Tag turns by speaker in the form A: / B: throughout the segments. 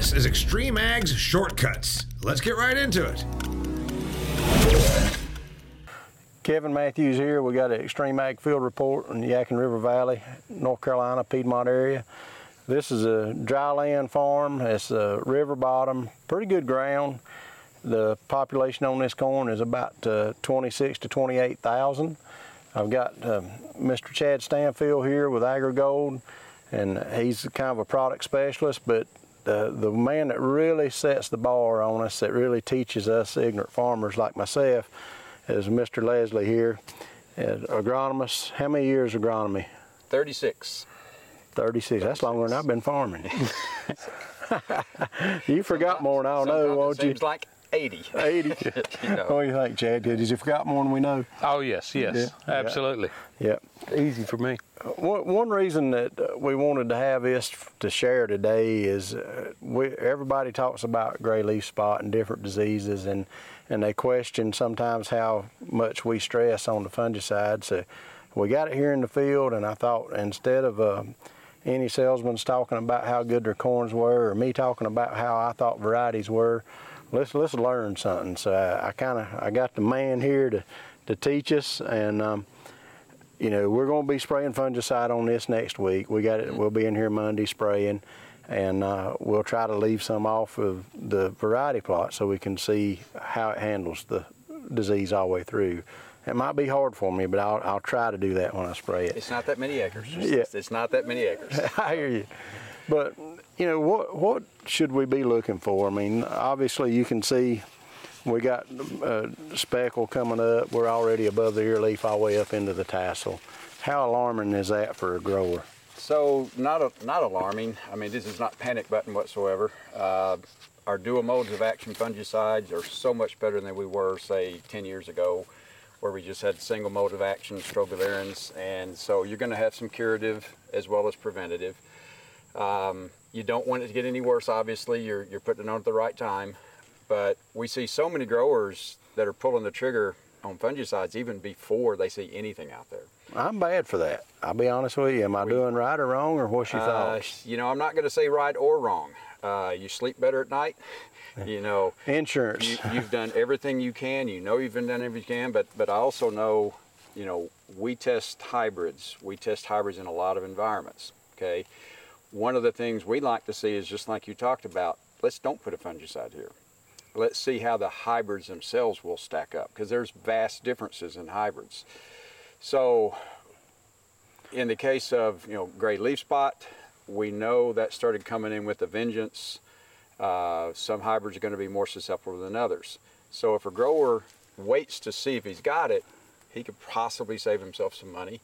A: This is XtremeAg's Shortcuts. Let's get right into it.
B: Kevin Matthews here. We got an Extreme Ag Field Report in the Yadkin River Valley, North Carolina, Piedmont area. This is a dry land farm. It's a river bottom, pretty good ground. The population on this corn is about uh, 26 to 28,000. I've got uh, Mr. Chad Stanfield here with AgriGold, and he's kind of a product specialist, but the, the man that really sets the bar on us, that really teaches us ignorant farmers like myself, is Mr. Leslie here, an agronomist. How many years agronomy?
C: 36.
B: 36. That's longer than I've been farming. you forgot more than I know,
C: Sometimes
B: won't
C: it
B: you?
C: seems like 80.
B: 80.
C: you know.
B: What do you think, Chad? Did you forgot more than we know?
D: Oh yes, yes,
B: Yeah.
D: absolutely.
B: Yeah.
D: Easy for me.
B: One, reason that uh, we wanted to have this to share today is uh, we, everybody talks about gray leaf spot and different diseases, and, and they question sometimes how much we stress on the fungicide. So we got it here in the field, and I thought instead of uh, any salesman's talking about how good their corns were, or me talking about how I thought varieties were, let's let's learn something. So I, I kind of I got the man here to to teach us, and um, you know, we're going to be spraying fungicide on this next week. We got it. We'll be in here Monday spraying, and uh, we'll try to leave some off of the variety plot so we can see how it handles the disease all the way through. It might be hard for me, but I'll, I'll try to do that when I spray it.
C: It's not that many acres.
B: Yeah.
C: It's, it's not that many acres.
B: I hear you. But you know what? What should we be looking for? I mean, obviously you can see we got uh, speckle coming up. We're already above the ear leaf all the way up into the tassel. How alarming is that for a grower?
C: So not a, not alarming. I mean, this is not panic button whatsoever. Uh, our dual modes of action fungicides are so much better than we were, say, 10 years ago, where we just had single mode of action, strobilurins, and so you're going to have some curative as well as preventative. Um, you don't want it to get any worse, obviously. You're, you're putting it on at the right time. But we see so many growers that are pulling the trigger on fungicides even before they see anything out there.
B: I'm bad for that. I'll be honest with you. Am I doing right or wrong, or what's your
C: Uh,
B: thoughts?
C: you know, I'm not going to say right or wrong. Uh, you sleep better at night. You know,
B: Insurance.
C: you, you've done everything you can. You know you've been done everything you can. But but I also know, you know, we test hybrids. We test hybrids in a lot of environments. Okay. One of the things we like to see is just like you talked about. Let's don't put a fungicide here. Let's see how the hybrids themselves will stack up because there's vast differences in hybrids. So, in the case of you know gray leaf spot, we know that started coming in with a vengeance. Uh, some hybrids are going to be more susceptible than others. So if a grower waits to see if he's got it, he could possibly save himself some money,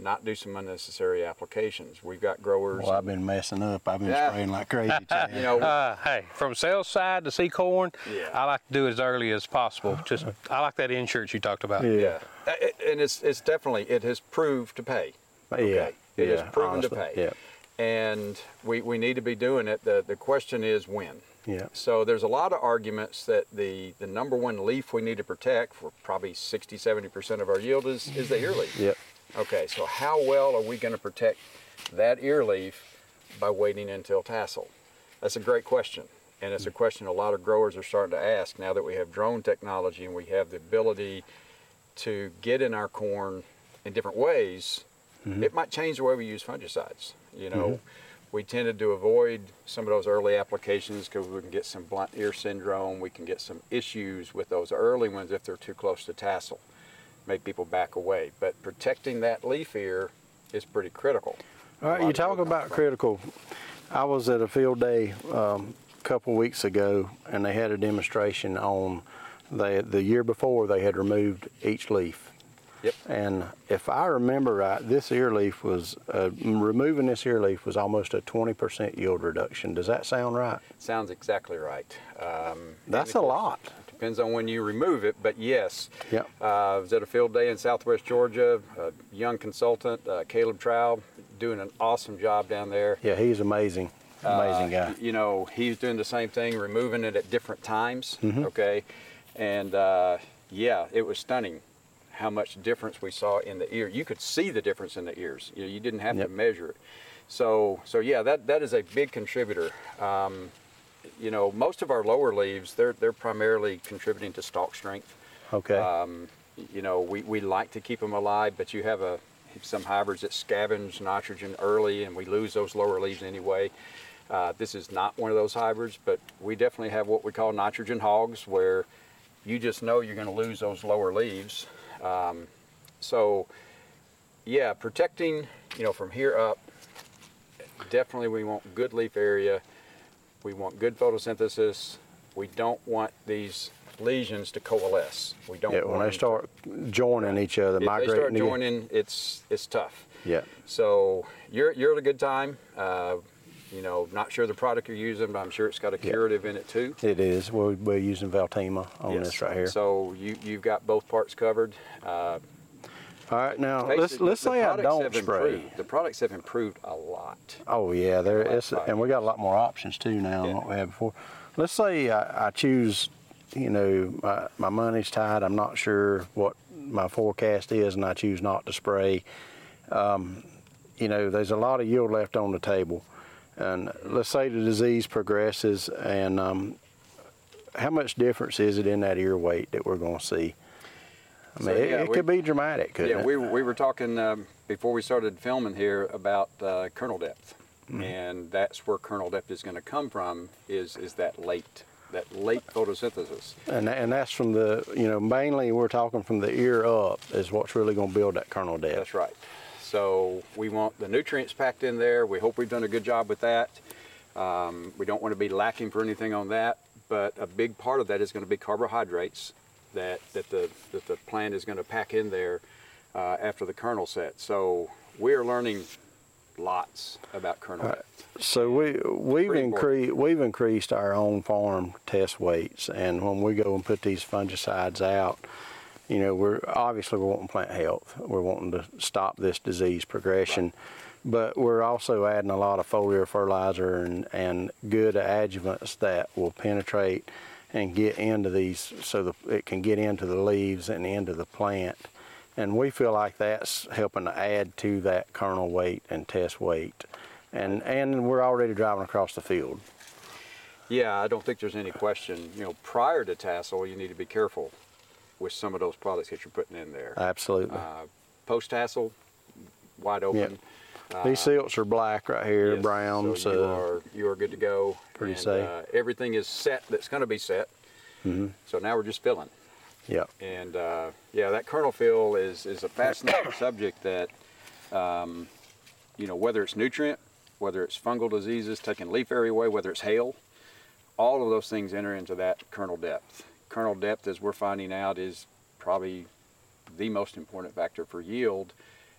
C: not do some unnecessary applications. We've got growers.
B: well, I've been messing up. I've been
C: Yeah.
B: spraying like crazy.
C: You know,
D: Uh, hey, from sales side to see corn,
C: Yeah.
D: I like to do it as early as possible. Just I like that insurance you talked about.
B: Yeah.
C: yeah, and it's it's definitely it has proved to pay.
B: yeah,
C: Okay. It
B: yeah,
C: has proven
B: honestly,
C: to pay.
B: Yeah,
C: And we, we need to be doing it. The the question is when.
B: yeah.
C: So there's a lot of arguments that the, the number one leaf we need to protect for probably 60, 70% of our yield is, is the ear leaf.
B: Yep.
C: Okay, so how well are we going to protect that ear leaf by waiting until tassel? That's a great question. And it's a question a lot of growers are starting to ask now that we have drone technology and we have the ability to get in our corn in different ways. Mm-hmm. It might change the way we use fungicides. You know, mm-hmm. we tended to avoid some of those early applications because we can get some blunt ear syndrome. We can get some issues with those early ones if they're too close to tassel make people back away. But protecting that leaf ear is pretty critical.
B: All right, you talk about critical. I was at a field day um, a couple weeks ago, and they had a demonstration on they, the year before they had removed each leaf.
C: Yep.
B: And if I remember right, this ear leaf was uh, removing this ear leaf was almost a 20% yield reduction. Does that sound right?
C: Sounds exactly right. Um,
B: That's a lot.
C: Depends on when you remove it, but yes.
B: Yep.
C: Uh, I was at a field day in Southwest Georgia. A young consultant, uh, Caleb Trow, doing an awesome job down there.
B: Yeah, he's amazing, amazing
C: Uh,
B: guy.
C: You know, he's doing the same thing, removing it at different times.
B: Mm-hmm.
C: Okay, and uh, yeah, it was stunning how much difference we saw in the ear. You could see the difference in the ears. You know, you didn't have
B: Yep.
C: to measure it. So, so yeah, that that is a big contributor. Um, you know, most of our lower leaves, they're they're primarily contributing to stalk strength.
B: Okay.
C: Um, you know, we, we like to keep them alive, but you have a some hybrids that scavenge nitrogen early, and we lose those lower leaves anyway. Uh, this is not one of those hybrids, but we definitely have what we call nitrogen hogs, where you just know you're going to lose those lower leaves. Um, so, yeah, protecting, you know, from here up, definitely we want good leaf area. We want good photosynthesis. We don't want these lesions to coalesce. We don't
B: yeah, when they start joining each other,
C: if they start joining, it's it's tough.
B: Yeah.
C: So you're you're at a good time. Uh, you know, not sure the product you're using, but I'm sure it's got a
B: Yeah.
C: curative in it too.
B: It is. We're, we're using Veltyma on
C: Yes.
B: this right here.
C: So you you've got both parts covered. Uh,
B: All right, now let's let's say I don't spray.
C: improved. The products have improved a lot.
B: Oh yeah, there
C: About
B: and we got a lot more options too now
C: Yeah.
B: than what we had before. Let's say I, I choose, you know, my, my money's tight. I'm not sure what my forecast is, and I choose not to spray. Um, you know, there's a lot of yield left on the table, and let's say the disease progresses, and um, how much difference is it in that ear weight that we're going to see? I mean,
C: So,
B: it,
C: yeah,
B: it
C: we-
B: could be dramatic,
C: Yeah,
B: it?
C: we were, we were talking um, before we started filming here about uh, kernel depth,
B: Mm-hmm.
C: and that's where kernel depth is going to come from. Is is that late, that late photosynthesis?
B: And, and that's from the, you know, mainly we're talking from the ear up is what's really going to build that kernel depth.
C: That's right. So we want the nutrients packed in there. We hope we've done a good job with that. Um, we don't want to be lacking for anything on that, but a big part of that is going to be carbohydrates that, that, the, that the plant is going to pack in there uh, after the kernel set. So we're learning lots about kernel depth.
B: So we we've increased we've increased our own farm test weights, and when we go and put these fungicides out, you know, we're obviously we're wanting plant health. We're wanting to stop this disease progression, but we're also adding a lot of foliar fertilizer and and good adjuvants that will penetrate and get into these so that it can get into the leaves and into the plant. And we feel like that's helping to add to that kernel weight and test weight. And and we're already driving across the field.
C: Yeah, I don't think there's any question. You know, prior to tassel, you need to be careful with some of those products that you're putting in there.
B: Absolutely.
C: Uh, Post tassel, wide open. Uh,
B: These silts are black right here,
C: yes,
B: brown.
C: So you are you are good to go.
B: Pretty
C: and,
B: safe.
C: Uh, everything is set. That's going to be set.
B: Mm-hmm.
C: So now we're just filling.
B: yeah.
C: And uh, yeah, that kernel fill is is a fascinating subject. That um, you know, whether it's nutrient, whether it's fungal diseases taking leaf area away, whether it's hail, all of those things enter into that kernel depth. Kernel depth, as we're finding out, is probably the most important factor for yield.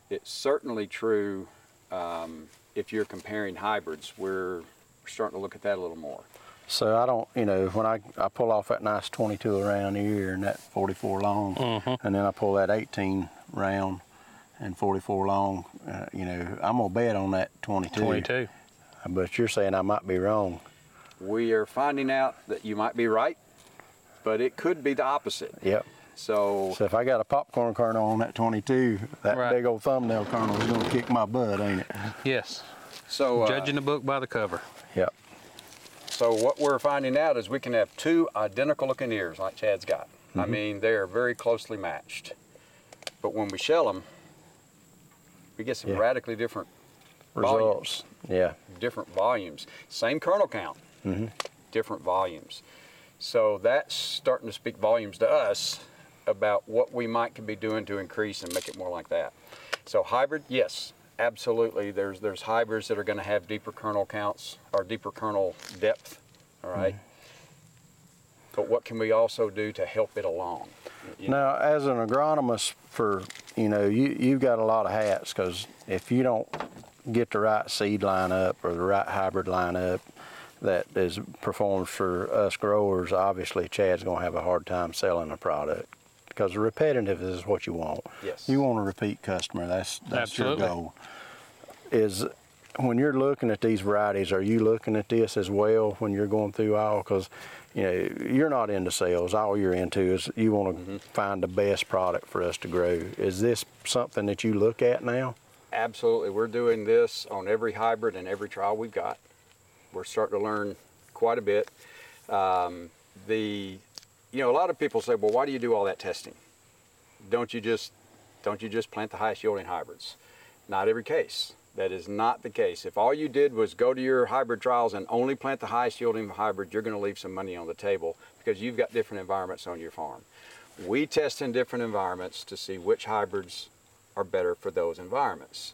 C: It's certainly true um, if you're comparing hybrids. We're starting to look at that a little more.
B: So I don't, you know, when I, I pull off that nice 22 around here and that 44 long, and then I pull that 18 round and 44 long, uh, you know, I'm gonna bet on that 22.
D: 22.
B: But you're saying I might be wrong.
C: We are finding out that you might be right, but it could be the opposite.
B: Yep.
C: So
B: So if I got a popcorn kernel on that 22, that
D: Right.
B: big old thumbnail kernel is gonna kick my butt, ain't it?
D: Yes.
C: So, uh,
D: Judging the book by the cover.
B: Yep.
C: so what we're finding out is we can have two identical looking ears like Chad's got. I mean, they are very closely matched. But when we shell them, we get some
B: Yeah.
C: radically different
B: Results. Yeah.
C: different volumes. Same kernel count, Mm-hmm. different volumes. So that's starting to speak volumes to us about what we might could be doing to increase and make it more like that. So hybrid, yes, absolutely. There's there's hybrids that are going to have deeper kernel counts or deeper kernel depth. All right? But what can we also do to help it along? You know,
B: Now, as an agronomist, for you know, you you've got a lot of hats because if you don't get the right seed line up or the right hybrid line up that is performs for us growers, obviously Chad's going to have a hard time selling the product because repetitive is what you want.
C: Yes.
B: You want a repeat customer. That's that's
D: Absolutely.
B: your goal. Is when you're looking at these varieties, are you looking at this as well when you're going through all? Because you know you're not into sales. All you're into is you want to find the best product for us to grow. Is this something that you look at now?
C: Absolutely. We're doing this on every hybrid and every trial we've got. We're starting to learn quite a bit. Um, the, you know, a lot of people say, well, why do you do all that testing? Don't you just, don't you just plant the highest yielding hybrids? Not every case. That is not the case. If all you did was go to your hybrid trials and only plant the highest yielding hybrid, you're going to leave some money on the table because you've got different environments on your farm. We test in different environments to see which hybrids are better for those environments.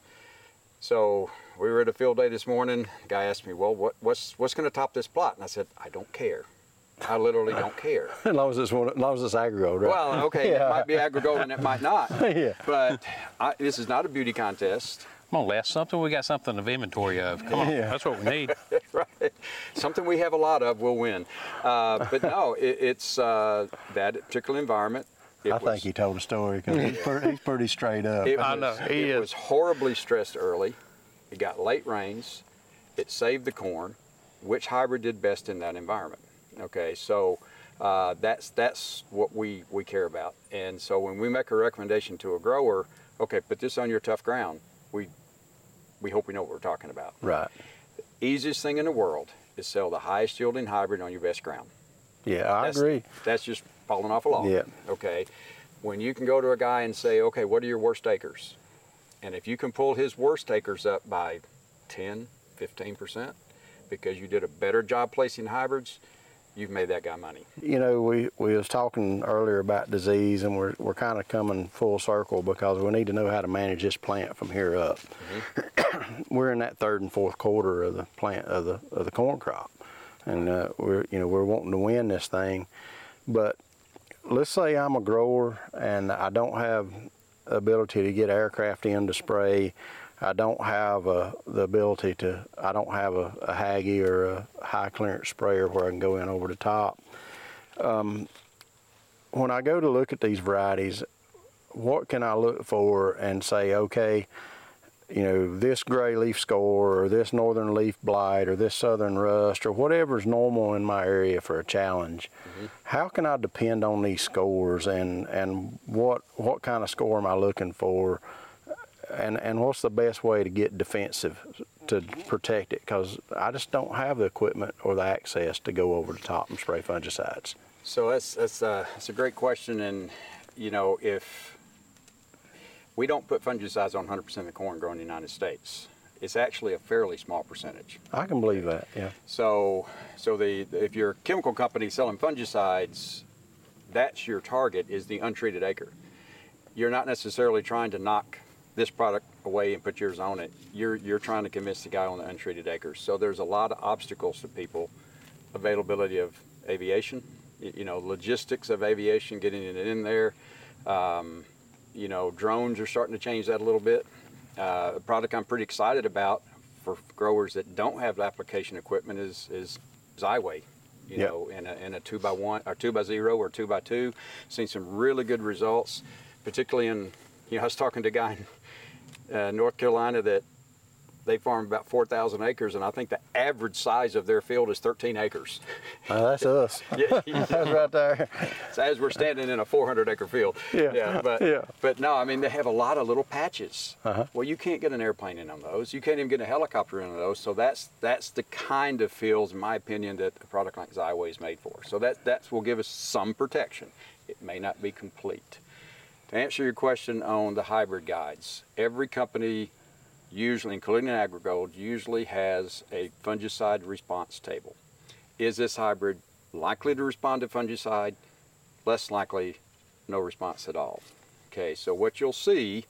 C: So we were at a field day this morning. The guy asked me, "Well, what, what's what's going to top this plot?" And I said, "I don't care. I literally don't care."
B: As long as it's one, as long as it's AgriGold, right?
C: Well, okay,
B: Yeah.
C: it might be AgriGold and it might not.
B: Yeah.
C: But I, this is not a beauty contest.
D: Come on, Les, something we got something of inventory of. Come on,
B: Yeah.
D: that's what we need.
C: right. Something we have a lot of, we'll win. Uh, but no, it, it's uh, that particular environment. It
B: I
C: was,
B: think he told a story because he's, pretty, he's pretty straight up.
C: It
D: I know, he
C: it
D: is.
C: was horribly stressed early. It got late rains. It saved the corn. Which hybrid did best in that environment? Okay, so uh, that's that's what we we care about. And so when we make a recommendation to a grower, okay, put this on your tough ground. We we hope we know what we're talking about.
B: right.
C: Easiest thing in the world is sell the highest yielding hybrid on your best ground.
B: Yeah, I
C: That's-
B: agree.
C: That's just falling off a log.
B: Yeah.
C: Okay. When you can go to a guy and say, okay, what are your worst acres? And if you can pull his worst acres up by 10, 15%, because you did a better job placing hybrids, you've made that guy money.
B: You know, we, we was talking earlier about disease, and we're, we're kind of coming full circle because we need to know how to manage this plant from here up. we're in that third and fourth quarter of the plant of the of the corn crop, and uh, we're you know we're wanting to win this thing, but let's say I'm a grower and I don't have ability to get aircraft in to spray. I don't have uh, the ability to. I don't have a, a Hagie or a high clearance sprayer where I can go in over the top. Um, when I go to look at these varieties, what can I look for and say, okay, you know, this gray leaf score or this northern leaf blight or this southern rust or whatever's normal in my area for a challenge, how can I depend on these scores and, and what what kind of score am I looking for? And, and what's the best way to get defensive to protect it? Because I just don't have the equipment or the access to go over the top and spray fungicides.
C: So that's that's uh, that's a great question, and you know if we don't put fungicides on 100% of the corn grown in the United States, it's actually a fairly small percentage.
B: I can believe that, yeah.
C: So, so the if you're a chemical company selling fungicides, that's your target is the untreated acre. You're not necessarily trying to knock this product away and put yours on it. You're you're trying to convince the guy on the untreated acres. So there's a lot of obstacles to people, availability of aviation, you know, logistics of aviation, getting it in there. Um, you know, drones are starting to change that a little bit. Uh, a product I'm pretty excited about for growers that don't have application equipment is is Xyway. You
B: Yep.
C: know, in a, in a two by one or two by zero or two by two, seen some really good results, particularly in. You know, I was talking to a guy in uh, North Carolina that they farm about 4,000 acres, and I think the average size of their field is 13 acres.
B: Uh, that's us.
C: yeah,
B: That's right there.
C: so as we're standing in a 400 acre field.
B: Yeah,
C: but
B: yeah.
C: but no, I mean they have a lot of little patches.
B: Uh-huh.
C: Well, you can't get an airplane in on those. You can't even get a helicopter in on those. So that's that's the kind of fields, in my opinion, that a product like Xyway is made for. So that that will give us some protection. It may not be complete. To answer your question on the hybrid guides, every company, usually including AgriGold, usually has a fungicide response table. Is this hybrid likely to respond to fungicide? Less likely, no response at all. Okay, so what you'll see,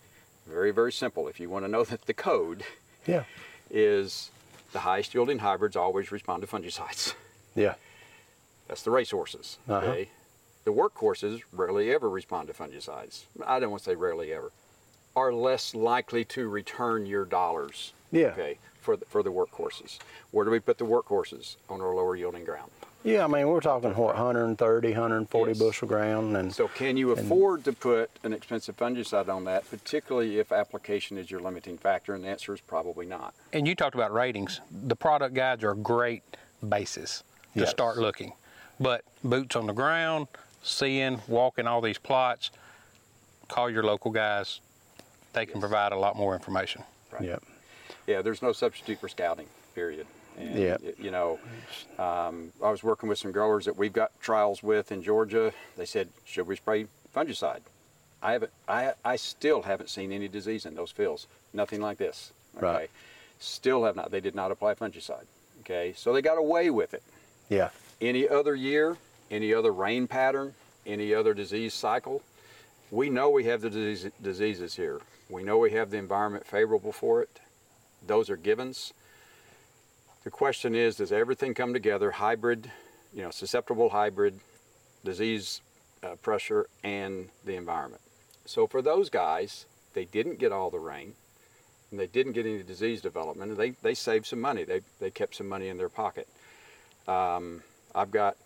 C: very, very simple, if you want to know that the code
B: Yeah.
C: is the highest yielding hybrids always respond to fungicides.
B: Yeah.
C: That's the racehorses.
B: Uh-huh.
C: Okay. The workhorses rarely ever respond to fungicides. I don't want to say rarely ever. Are less likely to return your dollars.
B: Yeah.
C: Okay. For the, for the workhorses. Where do we put the workhorses on our lower yielding ground?
B: Yeah, I mean, we're talking what 130, 140
C: Yes.
B: bushel ground, and
C: So can you afford to put an expensive fungicide on that, particularly if application is your limiting factor? And the answer is probably not.
D: And you talked about ratings. The product guides are a great basis to
B: Yes.
D: start looking. But boots on the ground, seeing, walking all these plots, call your local guys. They can provide a lot more information.
C: Right.
B: Yep.
C: Yeah, there's no substitute for scouting, period. And And,
B: Yeah.
C: You know, um, I was working with some growers that we've got trials with in Georgia. They said, should we spray fungicide? I haven't. I I still haven't seen any disease in those fields. Nothing like this. Okay.
B: Right.
C: Still have not. They did not apply fungicide. Okay. So they got away with it.
B: Yeah.
C: Any other year, any other rain pattern, any other disease cycle, we know we have the disease, diseases here. We know we have the environment favorable for it. Those are givens. The question is, does everything come together, hybrid, you know, susceptible hybrid, disease uh, pressure, and the environment? So for those guys, they didn't get all the rain, and they didn't get any disease development, and they, they saved some money. They, they kept some money in their pocket. Um, I've got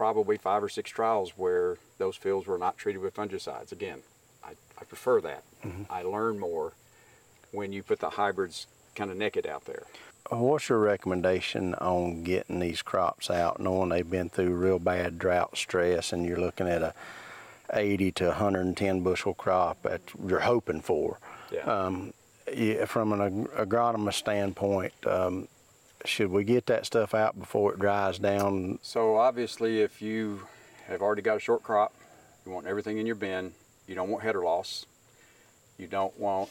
C: probably five or six trials where those fields were not treated with fungicides. Again, I, I prefer that. I learn more when you put the hybrids kind of naked out there.
B: What's your recommendation on getting these crops out, knowing they've been through real bad drought stress, and you're looking at a 80 to 110 bushel crop that you're hoping for?
C: Yeah.
B: Um, from an ag- agronomist standpoint, um, should we get that stuff out before it dries down?
C: So obviously, if you have already got a short crop, you want everything in your bin. You don't want header loss. You don't want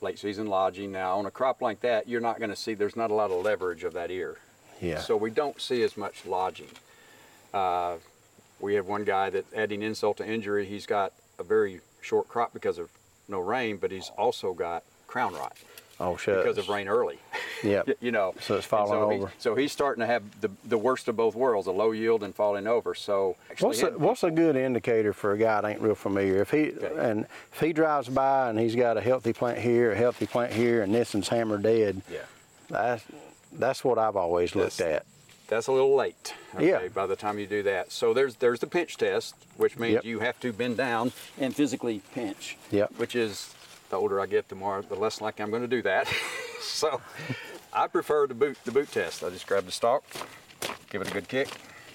C: late season lodging. Now, on a crop like that, you're not going to see. There's not a lot of leverage of that ear.
B: Yeah.
C: So we don't see as much lodging. Uh, we have one guy that, adding insult to injury, he's got a very short crop because of no rain, but he's also got crown rot
B: oh, shucks.
C: because of rain early. Yeah. You know.
B: So it's falling
C: so he-
B: over.
C: so he's starting to have the, the worst of both worlds, a low yield and falling over. So
B: What's a, what's a good indicator for a guy that ain't real familiar? If he
C: Okay.
B: and if he drives by and he's got a healthy plant here, a healthy plant here, and this one's hammer dead,
C: yeah,
B: that's that's what I've always looked
C: That's-
B: at.
C: that's a little late. Okay,
B: Yeah.
C: By the time you do that, so there's there's the pinch test, which means
B: Yep.
C: you have to bend down and physically pinch.
B: Yep.
C: Which is the older I get, the more the less likely I'm going to do that. so I prefer the boot the boot test. I just grab the stalk, give it a good kick.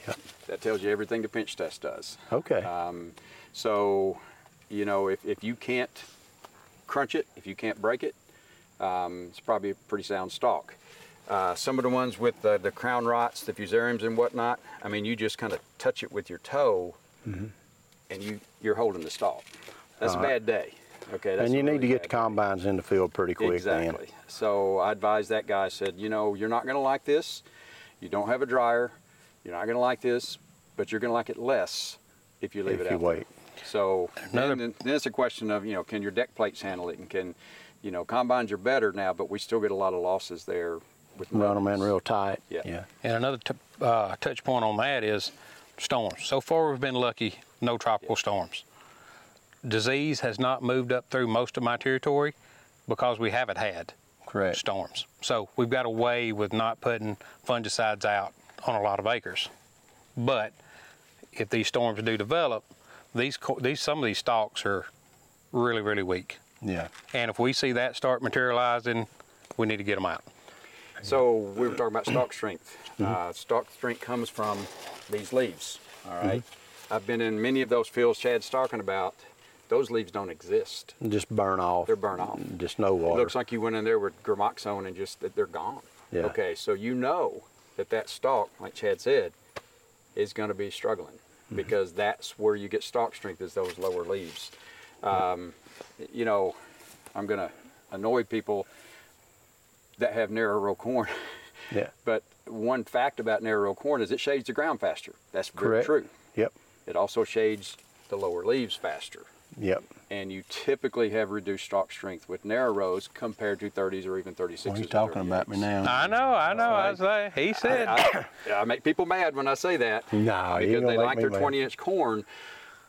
B: Yep.
C: That tells you everything the pinch test does.
B: Okay.
C: Um, so, you know, if, if you can't crunch it, if you can't break it, um, it's probably a pretty sound stalk. Uh, some of the ones with the, the crown rots, the fusariums and whatnot, I mean, you just kind of touch it with your toe and you, you're holding the stalk. That's
B: All
C: a bad day. Okay, that's
B: and you
C: a
B: need
C: really
B: to get the
C: bad day.
B: combines in the field pretty quick
C: Exactly. So I advised that guy, I said, you know, you're not going to like this. You don't have a dryer. You're not going to like this, but you're going to like it less if you leave
B: If
C: it
B: you
C: out there.
B: wait.
C: So
D: Another-
C: then, then it's a question of, you know, can your deck plates handle it? And can, you know, combines are better now, but we still get a lot of losses there with
B: Run them in
C: muddies.
B: real tight.
C: Yeah.
B: Yeah.
D: And another t- uh, touch point on that is storms. So far, we've been lucky, no tropical storms. Disease has not moved up through most of my territory because we haven't had
B: Correct.
D: storms. So we've got away with not putting fungicides out on a lot of acres. But if these storms do develop, these these some of these stalks are really really weak.
B: Yeah.
D: And if we see that start materializing, we need to get them out.
C: So we were talking about stalk strength.
B: Mm-hmm.
C: Uh, stalk strength comes from these leaves. All right?
B: Mm-hmm.
C: I've been in many of those fields Chad's talking about. Those leaves don't exist.
B: Just burn off.
C: They're burnt off.
B: Just no
C: It
B: water.
C: looks like you went in there with gramoxone and just that they're gone.
B: Yeah.
C: Okay, so you know that that stalk, like Chad said, is going to be struggling
B: Mm-hmm.
C: because that's where you get stalk strength is those lower leaves. Um, you know, I'm going to annoy people that have narrow row corn,
B: yeah.
C: but one fact about narrow row corn is it shades the ground faster. That's very
B: Correct.
C: true.
B: Yep.
C: It also shades the lower leaves faster
B: Yep.
C: and you typically have reduced stalk strength with narrow rows compared to 30s or even 36s.
B: Well, he's talking about me now.
D: I know, I know. I say he said.
C: I, I make people mad when I say that
B: No, you ain't
C: because
B: gonna
C: they like their 20 inch corn.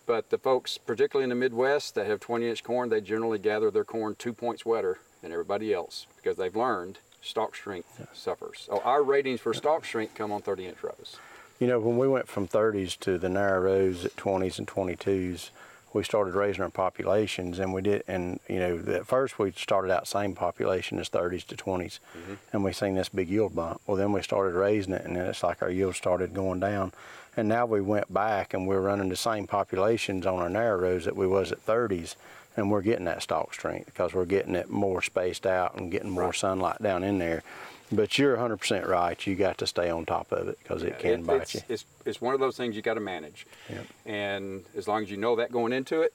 C: But the folks, particularly in the Midwest, that have 20 inch corn, they generally gather their corn two points wetter than everybody else because they've learned stalk strength suffers. So our ratings for stalk strength come on 30 inch rows.
B: You know, when we went from 30s to the narrow rows at 20s and 22s, we started raising our populations, and we did. And you know, at first we started out same population as 30s to 20s, mm-hmm. and we seen this big yield bump. Well, then we started raising it, and then it's like our yield started going down. And now we went back, and we're running the same populations on our narrow rows that we was at 30s, and we're getting that stalk strength because we're getting it more spaced out and getting more
C: Right.
B: sunlight down in there. But you're 100% right. You got to stay on top of it because it can
C: It-
B: bite
C: it's,
B: you.
C: It's, it's one of those things you got to manage.
B: Yep.
C: And as long as you know that going into it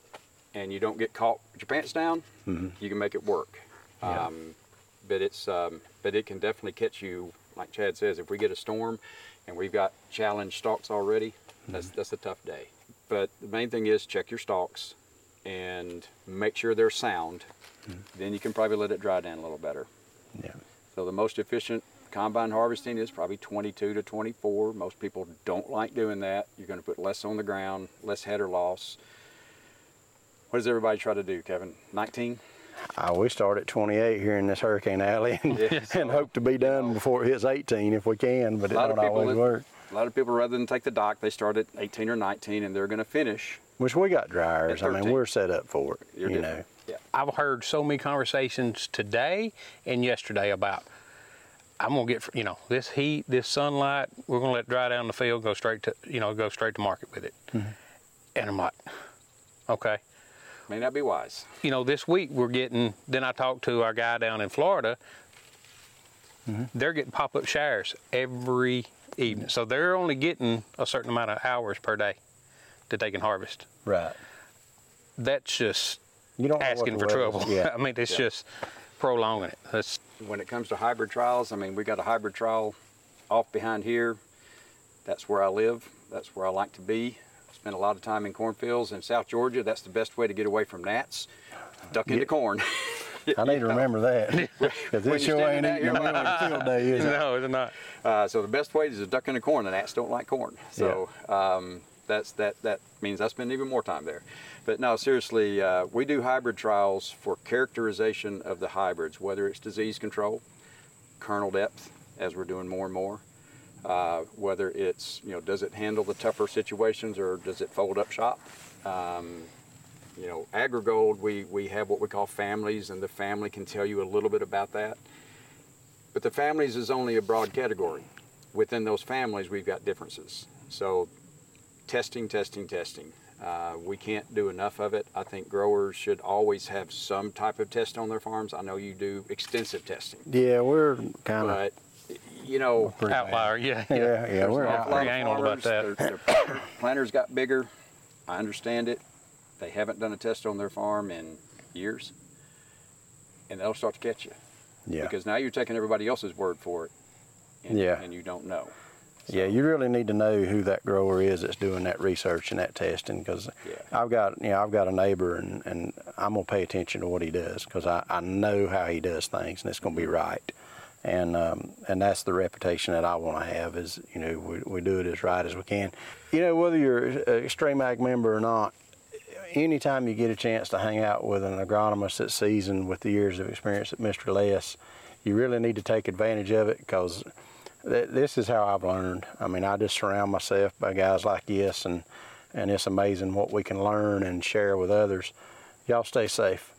C: and you don't get caught with your pants down, you can make it work.
B: Mm-hmm. Yeah.
C: Um, but it's um, but it can definitely catch you, like Chad says, if we get a storm and we've got challenge stalks already, that's
B: Mm-hmm.
C: that's a tough day. But the main thing is check your stalks and make sure they're sound.
B: Mm-hmm.
C: Then you can probably let it dry down a little better.
B: Yeah.
C: So the most efficient combine harvesting is probably 22 to 24. Most people don't like doing that. You're going to put less on the ground, less header loss. What does everybody try to do, Kevin? 19?
B: Uh, we start at 28 here in this Hurricane Alley and,
C: Yeah.
B: and hope to be done before it hits 18 if we can, but it don't always work.
C: A lot of people, rather than take the dock, they start at 18 or 19, and they're going to finish.
B: Which we got dryers. I mean, we're set up for it.
C: You're
B: you
C: different.
B: know.
D: I've heard so many conversations today and yesterday about I'm gonna get you know this heat, this sunlight. We're gonna let it dry down the field, go straight to you know go straight to market with it.
B: Mm-hmm.
D: And I'm like, okay.
C: May not be wise.
D: You know, this week we're getting. Then I talked to our guy down in Florida.
B: Mm-hmm.
D: They're getting pop-up showers every evening, so they're only getting a certain amount of hours per day that they can harvest.
B: Right.
D: That's just
B: You don't
D: asking for trouble.
B: Yeah.
D: I mean, it's
C: Yeah.
D: just prolonging it. That's
C: When it comes to hybrid trials, I mean, we got a hybrid trial off behind here. That's where I live. That's where I like to be. Spend a lot of time in cornfields in South Georgia. That's the best way to get away from gnats. Duck into
B: Yeah.
C: corn.
B: I need to remember that. Because this
C: you're
B: sure
C: standing
B: ain't
C: out
B: eating
C: here
B: the middle field day, is it?
D: no, it's not.
C: Uh, so the best way is to duck into corn. The gnats don't like corn. So um, that's that. That means I spend even more time there. But no, seriously, uh, we do hybrid trials for characterization of the hybrids, whether it's disease control, kernel depth, as we're doing more and more. Uh, whether it's you know does it handle the tougher situations or does it fold up shop? Um, you know, AgriGold, we, we have what we call families, and the family can tell you a little bit about that. But the families is only a broad category. Within those families, we've got differences. So, testing, testing, testing. Uh, we can't do enough of it. I think growers should always have some type of test on their farms. I know you do extensive testing,
B: Yeah, we're kind of
C: you know.
D: Outlier, yeah,
B: Yeah,
D: yeah.
B: yeah, we're
C: an awful
B: out.
C: lot
D: anal about
C: farmers,
D: that.
C: their- their planters got bigger. I understand it. They haven't done a test on their farm in years, and they'll start to catch you
B: Yeah.
C: because now you're taking everybody else's word for it, and,
B: Yeah.
C: and you don't know.
B: Yeah, you really need to know who that grower is that's doing that research and that testing because
C: Yeah.
B: I've got you know I've got a neighbor and, and I'm gonna pay attention to what he does because I, I know how he does things and it's gonna be right, and um, and that's the reputation that I want to have is you know we, we do it as right as we can, you know whether you're an XtremeAg member or not. Anytime you get a chance to hang out with an agronomist that's seasoned with the years of experience that Mr. Les, you really need to take advantage of it because th- this is how I've learned. I mean, I just surround myself by guys like this, and and it's amazing what we can learn and share with others. Y'all stay safe.